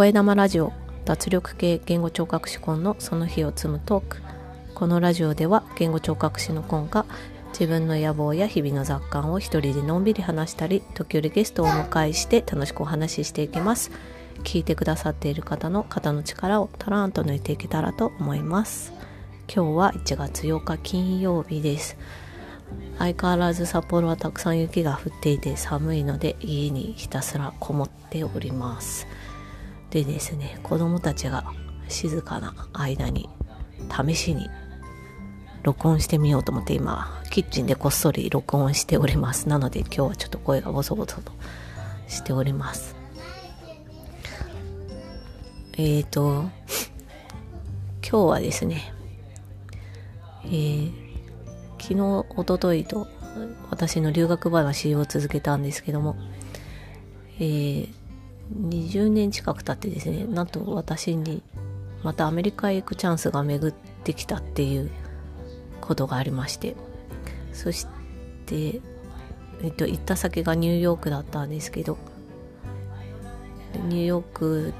声玉ラジオ脱力系言語聴覚士コンのその日を積むトーク。このラジオでは言語聴覚士のコンが自分の野望や日々の雑感を一人でのんびり話したり時折ゲストをお迎えして楽しくお話ししていきます。聞いてくださっている方の肩の力をタラーンと抜いていけたらと思います。今日は1月8日金曜日です。相変わらず札幌はたくさん雪が降っていて寒いので家にひたすらこもっております。でですね子供たちが静かな間に試しに録音してみようと思って今キッチンでこっそり録音しております。なので今日はちょっと声がボソボソとしております。えっ、ー、と今日はですねえー、昨日おとといと私の留学話を続けたんですけども、えー、20年近く経ってですねなんと私にまたアメリカへ行くチャンスが巡ってきたっていうことがありまして。そして、えっと、行った先がニューヨークだったんですけど。ニューヨーク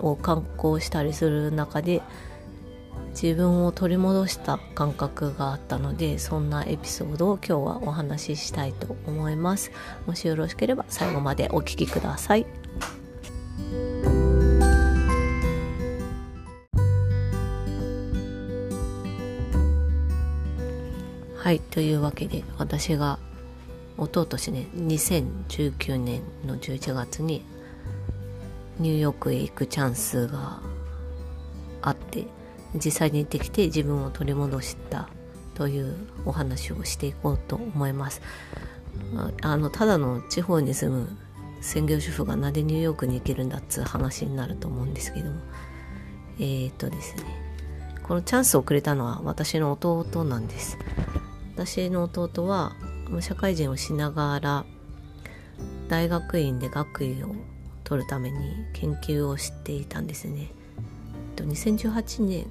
を観光したりする中で自分を取り戻した感覚があったのでそんなエピソードを今日はお話ししたいと思います。もしよろしければ最後までお聴きください。はいというわけで私が一昨年ね2019年の11月にニューヨークへ行くチャンスがあって実際に行ってきて自分を取り戻したというお話をしていこうと思います。あのただの地方に住む専業主婦がなぜニューヨークに行けるんだっつう話になると思うんですけども。えー、っとですね。このチャンスをくれたのは私の弟なんです。私の弟は社会人をしながら大学院で学位を取るために研究をしていたんですね。2018年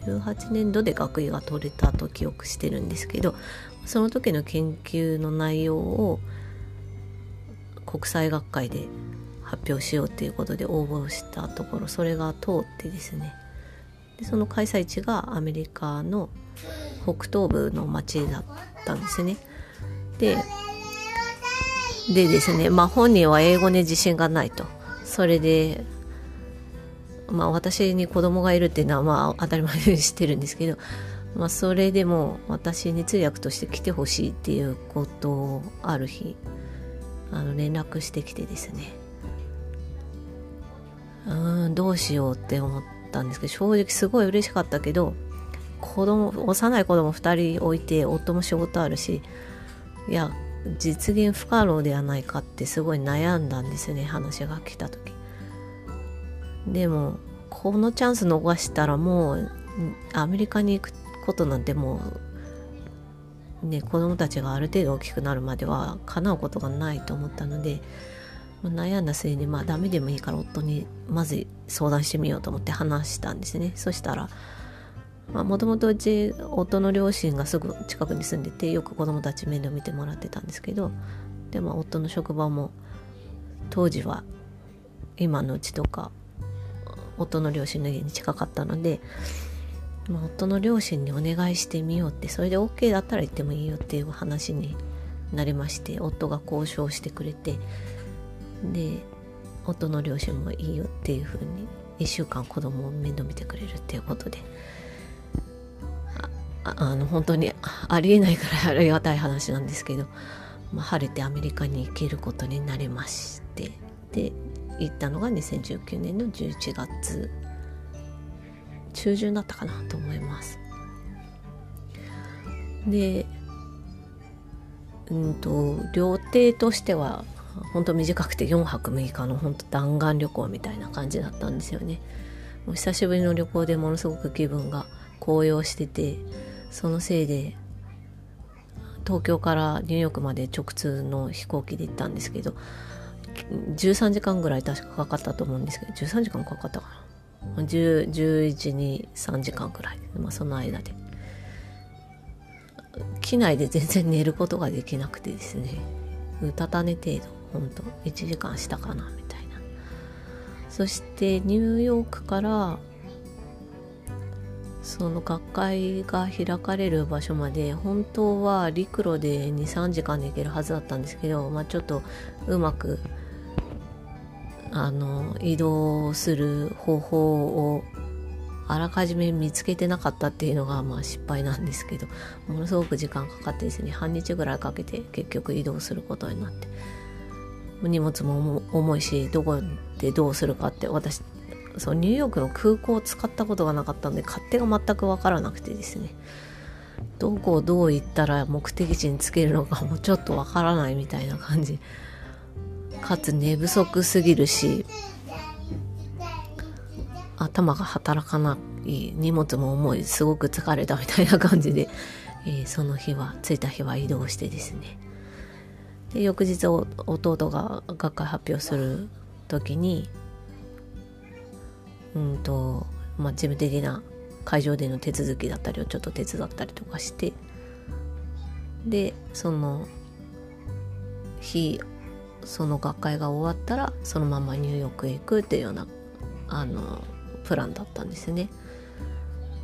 2018年度で学位が取れたと記憶してるんですけどその時の研究の内容を国際学会で発表しようっていうことで応募したところそれが通ってですね。でその開催地がアメリカの北東部の町だったんですね。ででですねまあ本人は英語に自信がないと。それでまあ私に子供がいるっていうのはまあ当たり前にしてるんですけど、まあそれでも私に通訳として来てほしいっていうことをある日、あの連絡してきてですね、うん、どうしようって思ったんですけど、正直すごい嬉しかったけど、子供、幼い子供2人置いて、夫も仕事あるし、いや、実現不可能ではないかってすごい悩んだんですね、話が来た時。でもこのチャンス逃したらもうアメリカに行くことなんてもうね子供たちがある程度大きくなるまでは叶うことがないと思ったので悩んだ末にまあダメでもいいから夫にまず相談してみようと思って話したんですねそしたらもともとうち夫の両親がすぐ近くに住んでてよく子供たち面倒見てもらってたんですけどでも夫の職場も当時は今のうちとか夫の両親の家に近かったので、まあ、夫の両親にお願いしてみようってそれで OK だったら行ってもいいよっていう話になりまして夫が交渉してくれてで夫の両親もいいよっていうふうに1週間子供を面倒見てくれるっていうことであの本当にありえないくらいありがたい話なんですけど、まあ、晴れてアメリカに行けることになりましてで行ったのが2019年の11月中旬だったかなと思います。でうんと料亭としては本当短くて4泊6日の本当弾丸旅行みたいな感じだったんですよね。もう久しぶりの旅行でものすごく気分が高揚しててそのせいで東京からニューヨークまで直通の飛行機で行ったんですけど13時間ぐらい確かかかったと思うんですけど13時間かかったかな？11に3時間ぐらい、まあ、その間で。機内で全然寝ることができなくてですね。うたた寝程度ほんと1時間したかなみたいな。そしてニューヨークからその学会が開かれる場所まで本当は陸路で23時間で行けるはずだったんですけど、まあ、ちょっとうまくあの移動する方法をあらかじめ見つけてなかったっていうのがまあ失敗なんですけどものすごく時間かかってですね半日ぐらいかけて結局移動することになって荷物も重いしどこでどうするかって私そうニューヨークの空港を使ったことがなかったんで勝手が全く分からなくてですね。どこをどう行ったら目的地に着けるのかもちょっと分からないみたいな感じ。かつ寝不足すぎるし頭が働かない荷物も重いすごく疲れたみたいな感じで、えー、その日は着いた日は移動してですね。で翌日弟が学会発表する時にうんとまあ事務的な会場での手続きだったりをちょっと手伝ったりとかしてでその日その学会が終わったらそのままニューヨークへ行くっていうようなあのプランだったんですね。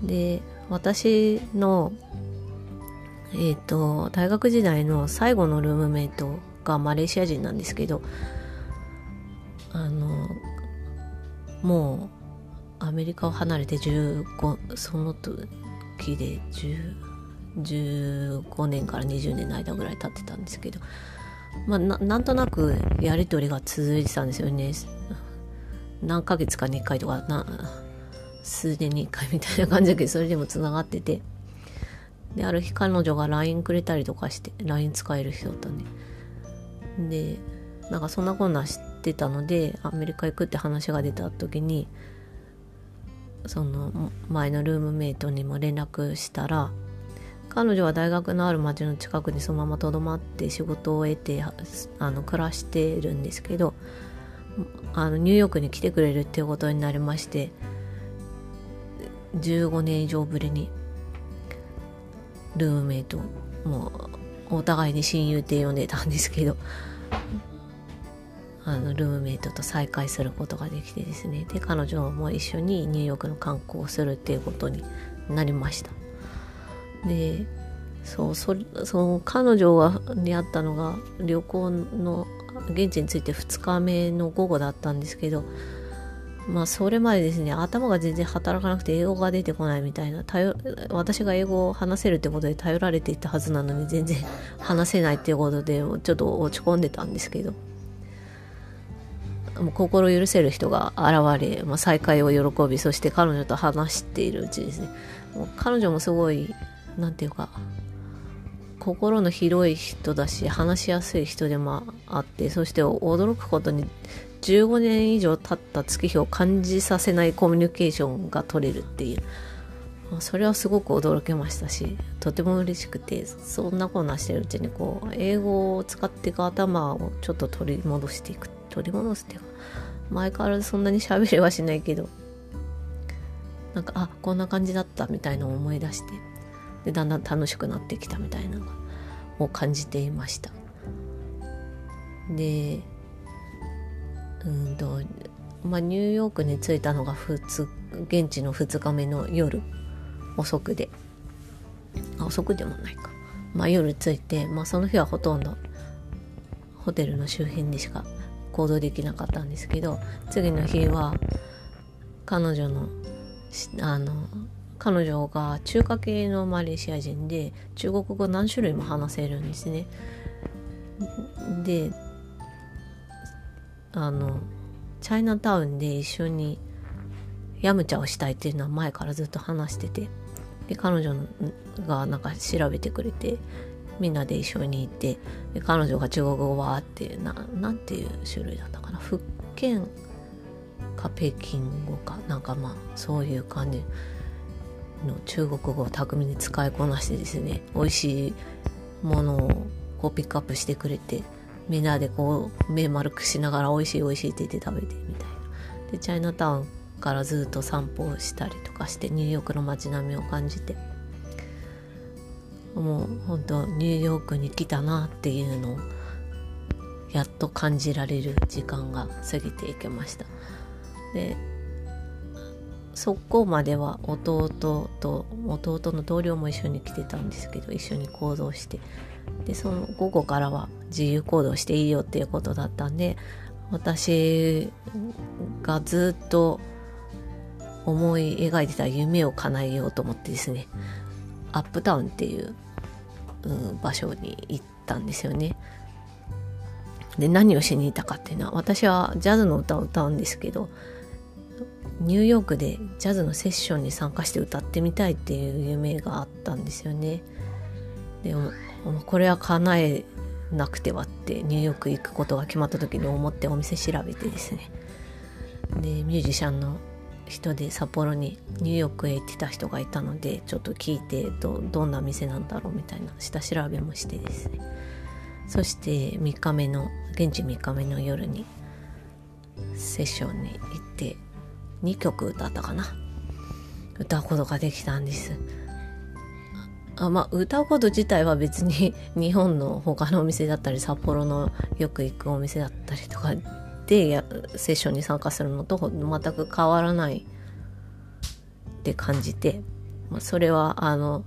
で私のえっ、ー、と大学時代の最後のルームメイトがマレーシア人なんですけどあのもうアメリカを離れて15その時で15年から20年の間ぐらい経ってたんですけどまあなんとなくやり取りが続いてたんですよね。何ヶ月かに1回とかな数年に1回みたいな感じだけどそれでもつながってて。である日彼女が LINE くれたりとかして LINE 使える人だったんで。でなんかそんなこんな知ってたのでアメリカ行くって話が出た時にその前のルームメイトにも連絡したら彼女は大学のある町の近くにそのままとどまって仕事を得てあの暮らしてるんですけどあのニューヨークに来てくれるっていうことになりまして15年以上ぶりにルームメイトもお互いに親友って呼んでたんですけどあのルームメイトと再会することができてですね。で彼女も一緒にニューヨークの観光をするっていうことになりました。でそうそその彼女はに会ったのが旅行の現地に着いて2日目の午後だったんですけどまあそれまでですね頭が全然働かなくて英語が出てこないみたいな私が英語を話せるってことで頼られていたはずなのに全然話せないっていうことでちょっと落ち込んでたんですけど。もう心許せる人が現れ、まあ、再会を喜びそして彼女と話しているうちですね。もう彼女もすごい何て言うか心の広い人だし話しやすい人でもあってそして驚くことに15年以上経った月日を感じさせないコミュニケーションが取れるっていう。それはすごく驚きましたしとても嬉しくてそんなこんなしてるうちにこう英語を使っていく頭をちょっと取り戻していく取り戻すっていうか前からそんなに喋れはしないけどなんかあこんな感じだったみたいなのを思い出してでだんだん楽しくなってきたみたいなのを感じていました。でうんとまあニューヨークに着いたのが2現地の2日目の夜遅くで。遅くでもないか。まあ夜着いてまあその日はほとんどホテルの周辺でしか行動できなかったんですけど次の日は彼女のあの彼女が中華系のマレーシア人で中国語何種類も話せるんですね。であのチャイナタウンで一緒にヤムチャをしたいっていうのは前からずっと話しててで彼女がなんか調べてくれてみんなで一緒に行って彼女が中国語はってななんていう種類だったかな？福建か北京語か？なんかまあそういう感じの中国語を巧みに使いこなしてですね美味しいものをこうピックアップしてくれてみんなでこう目丸くしながら美味しい美味しいって言って食べてみたいな。でチャイナタウンからずっと散歩をしたりとかしてニューヨークの街並みを感じてもう本当ニューヨークに来たなっていうのをやっと感じられる時間が過ぎていきました。でそこまでは弟と弟の同僚も一緒に来てたんですけど一緒に行動して。でその午後からは自由行動していいよっていうことだったんで私がずっと思い描いてた夢を叶えようと思ってですねアップタウンっていう、場所に行ったんですよね。で何をしに行ったかっていうのは私はジャズの歌を歌うんですけどニューヨークでジャズのセッションに参加して歌ってみたいっていう夢があったんですよね。でもこれは叶えなくてはってニューヨーク行くことが決まった時に思ってお店調べてですね。でミュージシャンの人で札幌にニューヨークへ行ってた人がいたのでちょっと聞いてどどんな店なんだろうみたいな下調べもしてですね。そして3日目の現地3日目の夜にセッションに行って2曲歌ったかな。歌うことができたんです。あまあ歌うこと自体は別に日本の他のお店だったり札幌のよく行くお店だったりとかでやセッションに参加するのと全く変わらないって感じて、まあ、それはあの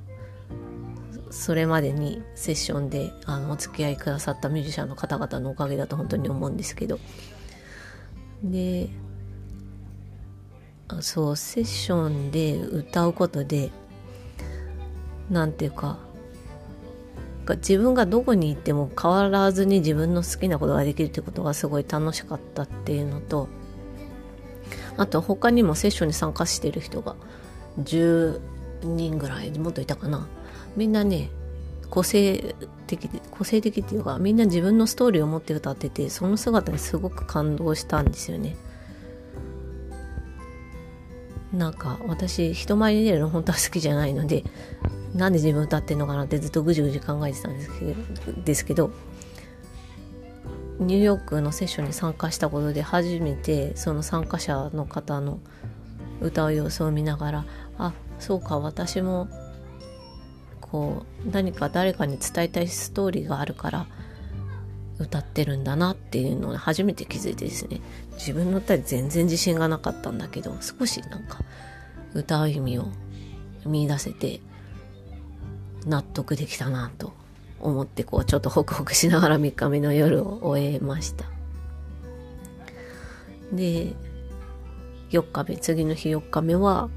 それまでにセッションであのお付き合いくださったミュージシャンの方々のおかげだと本当に思うんですけど。でそうセッションで歌うことで何ていうか自分がどこに行っても変わらずに自分の好きなことができるってことがすごい楽しかったっていうのとあと他にもセッションに参加してる人が10人ぐらいもっといたかなみんなね個性的個性的っていうかみんな自分のストーリーを持って歌っててその姿にすごく感動したんですよね。なんか私人前に出るの本当は好きじゃないのでなんで自分歌ってんのかなってずっとぐじぐじ考えてたんですけどですけどニューヨークのセッションに参加したことで初めてその参加者の方の歌う様子を見ながらあそうか私もこう何か誰かに伝えたいストーリーがあるから歌ってるんだなっていうのを初めて気づいてですね。自分の歌に全然自信がなかったんだけど少しなんか歌う意味を見出せて納得できたなと思ってこうちょっとホクホクしながら3日目の夜を終えました。で4日目次の日4日目は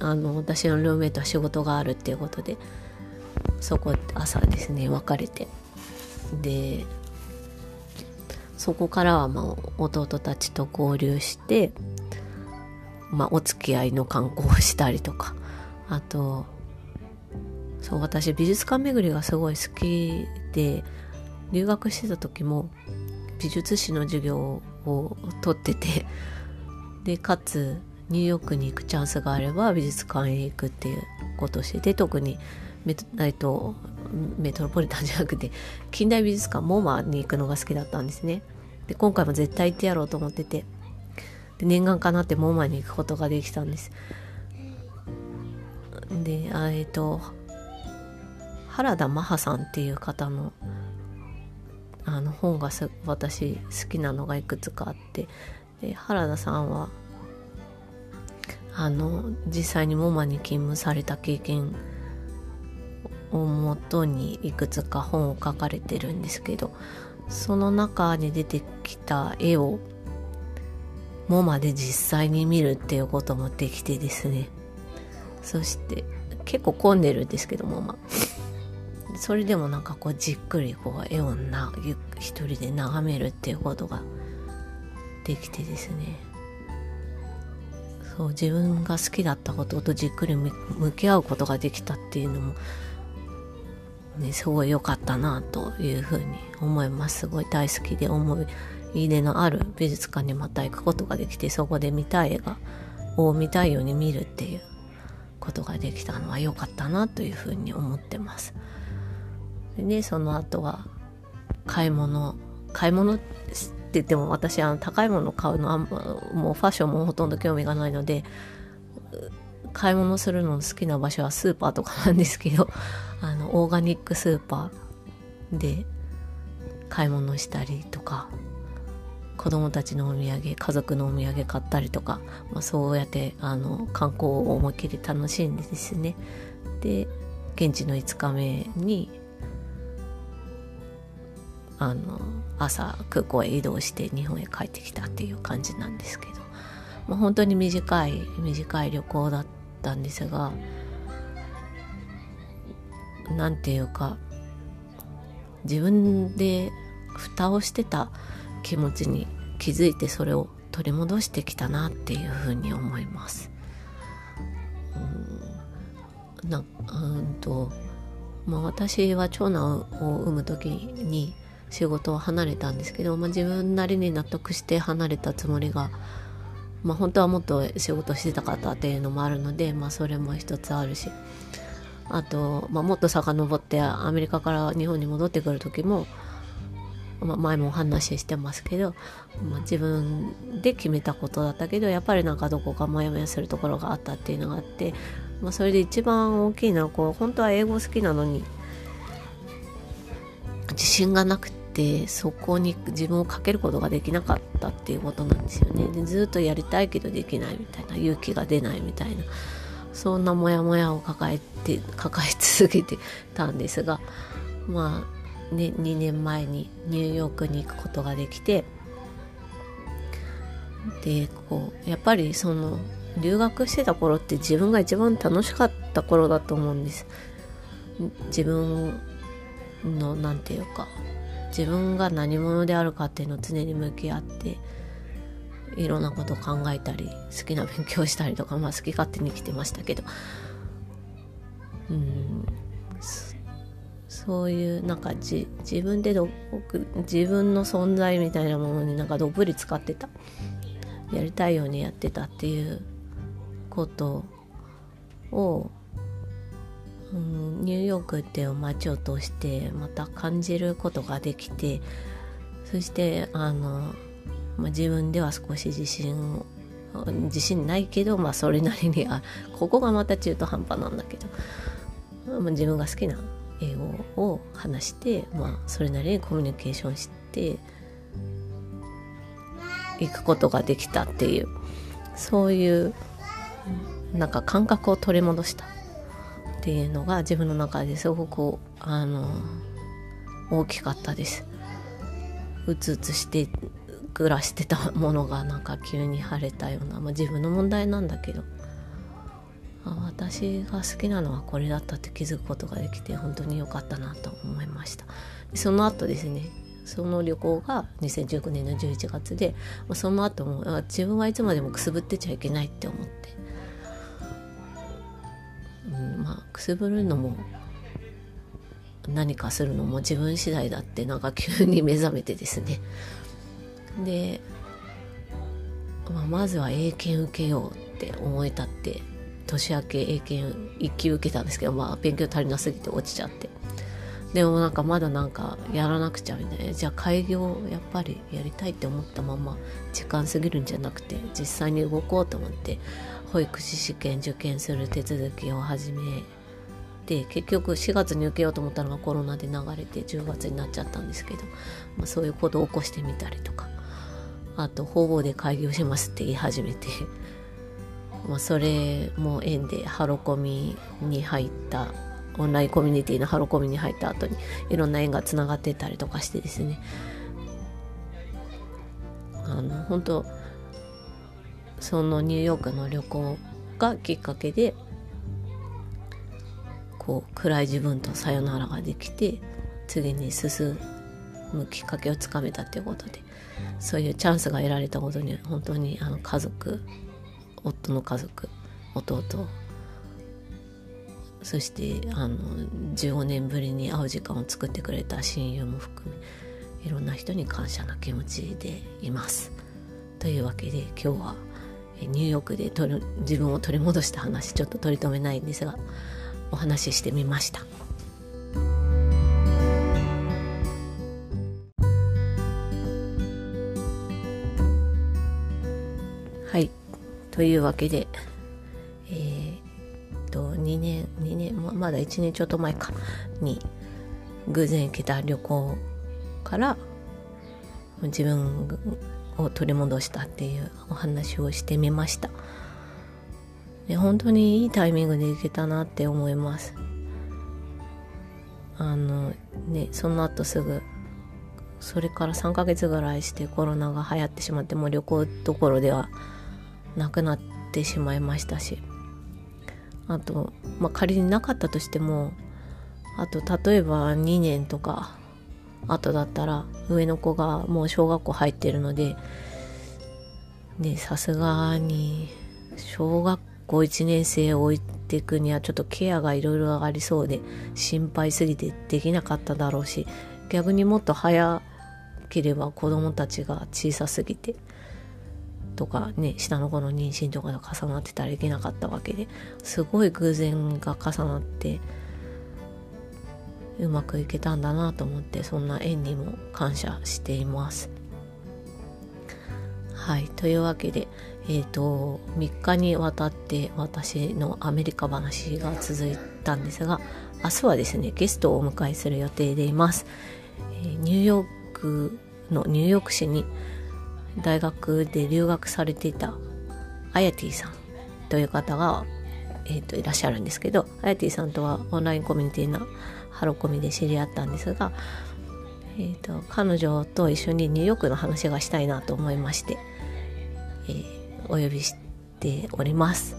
あの私のルーメイトは仕事があるっていうことでそこ朝ですね別れて。でそこからはまあ弟たちと合流して、まあ、お付き合いの観光をしたりとかあとそう私美術館巡りがすごい好きで留学してた時も美術史の授業を取っててでかつニューヨークに行くチャンスがあれば美術館へ行くっていうことをしてて特にメトえっとメトロポリタンじゃなくて近代美術館モーマに行くのが好きだったんですね。で今回も絶対行ってやろうと思っててで念願かなってモーマに行くことができたんです。であえっと原田マハさんっていう方のあの本が私好きなのがいくつかあってで原田さんはあの実際にモーマに勤務された経験をもとにいくつか本を書かれてるんですけどその中に出てきた絵をモマで実際に見るっていうこともできてですね。そして結構混んでるんですけどモマそれでもなんかこうじっくりこう絵をな一人で眺めるっていうことができてですね。そう自分が好きだったこととじっくり向き合うことができたっていうのもねすごい良かったなというふうに思いますすごい大好きで思い入れのある美術館にまた行くことができてそこで見たい絵画を見たいように見るっていうことができたのは良かったなというふうに思ってます。でねその後は買い物買い物って言っても私あの高いもの買うのあんまもうファッションもほとんど興味がないので買い物するの好きな場所はスーパーとかなんですけどあのオーガニックスーパーで買い物したりとか子供たちのお土産家族のお土産買ったりとか、まあ、そうやってあの観光を思いっきり楽しんでですね。で現地の5日目にあの朝空港へ移動して日本へ帰ってきたっていう感じなんですけど、まあ、本当に短い短い旅行だったんですが何て言うか自分で蓋をしてた気持ちに気づいてそれを取り戻してきたなっていうふうに思います。うんなうんとまあ、私は長男を産む時に仕事を離れたんですけど、まあ、自分なりに納得して離れたつもりが、まあ、本当はもっと仕事してたかったっていうのもあるので、まあ、それも一つあるしあと、まあ、もっと遡ってアメリカから日本に戻ってくる時も、まあ、前もお話ししてますけど、まあ、自分で決めたことだったけどやっぱりなんかどこかモヤモヤするところがあったっていうのがあって、まあ、それで一番大きいのはこう本当は英語好きなのに自信がなくてそこに自分をかけることができなかったっていうことなんですよね。でずっとやりたいけどできないみたいな勇気が出ないみたいな。そんなモヤモヤを抱えて 抱え続けてたんですがまあね2年前にニューヨークに行くことができてでこうやっぱりその留学してた頃って自分が一番楽しかった頃だと思うんです。自分の何て言うか自分が何者であるかっていうのを常に向き合っていろんなことを考えたり好きな勉強したりとかまあ好き勝手に生きてましたけど。うん。そういうなんか自分でど自分の存在みたいなものになんかどっぷり使ってた。やりたいようにやってたっていうことを、うん、ニューヨークっていう街を通してまた感じることができてそしてあのまあ、自分では少し自信自信ないけど、まあ、それなりにあここがまた中途半端なんだけど、まあ、自分が好きな英語を話して、まあ、それなりにコミュニケーションしていくことができたっていうそういうなんか感覚を取り戻したっていうのが自分の中ですごくあの大きかったです。うつうつして暮らしてたものがなんか急に晴れたような、まあ、自分の問題なんだけど私が好きなのはこれだったって気づくことができて本当に良かったなと思いました。その後ですねその旅行が2019年の11月でその後も自分はいつまでもくすぶってちゃいけないって思って、うん、まあくすぶるのも何かするのも自分次第だってなんか急に目覚めてですね。で、まあ、まずは英検受けようって思えたって年明け英検1級受けたんですけど、まあ、勉強足りなすぎて落ちちゃって。でもなんかまだなんかやらなくちゃみたいな。じゃあ開業やっぱりやりたいって思ったまま時間過ぎるんじゃなくて実際に動こうと思って保育士試験受験する手続きを始めて結局4月に受けようと思ったのがコロナで流れて10月になっちゃったんですけど、まあ、そういうことを起こしてみたりとか。あと方々で開業しますって言い始めて。まあそれも縁でハロコミに入ったオンラインコミュニティのハロコミに入った後にいろんな縁がつながってたりとかしてですね。あの本当そのニューヨークの旅行がきっかけでこう暗い自分とさよならができて次に進きっかけをつかめたっていうことでそういうチャンスが得られたことに本当にあの家族夫の家族弟そしてあの15年ぶりに会う時間を作ってくれた親友も含めいろんな人に感謝の気持ちでいます。というわけで今日はニューヨークで自分を取り戻した話ちょっと取り留めないんですがお話ししてみました。というわけで、えー、っと、2年、2年、まだ1年ちょっと前か、に、偶然行けた旅行から、自分を取り戻したっていうお話をしてみました。で本当にいいタイミングで行けたなって思います。あのねその後すぐそれから3ヶ月ぐらいしてコロナが流行ってしまってもう旅行どころではなくなってしまいましたし。あと、まあ、仮になかったとしてもあと例えば2年とか後だったら上の子がもう小学校入ってるのでねさすがに小学校1年生を置いていくにはちょっとケアがいろいろありそうで心配すぎてできなかっただろうし逆にもっと早ければ子供たちが小さすぎてとかね下の子の妊娠とかが重なってたらいけなかったわけですごい偶然が重なってうまくいけたんだなと思ってそんな縁にも感謝しています。はいというわけでえっ、ー、と3日にわたって私のアメリカ話が続いたんですが明日はですねゲストをお迎えする予定でいます。えー、ニューヨークのニューヨーク市に大学で留学されていたあやてぃさんという方が、えーと、いらっしゃるんですけどあやてぃさんとはオンラインコミュニティのハロコミで知り合ったんですが、えーと、彼女と一緒にニューヨークの話がしたいなと思いまして、えー、お呼びしております。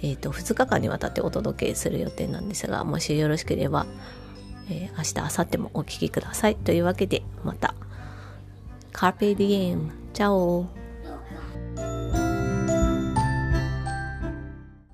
えーと、と2日間にわたってお届けする予定なんですがもしよろしければ、えー、明日明後日もお聴きくださいというわけでまた carpet game 加我哦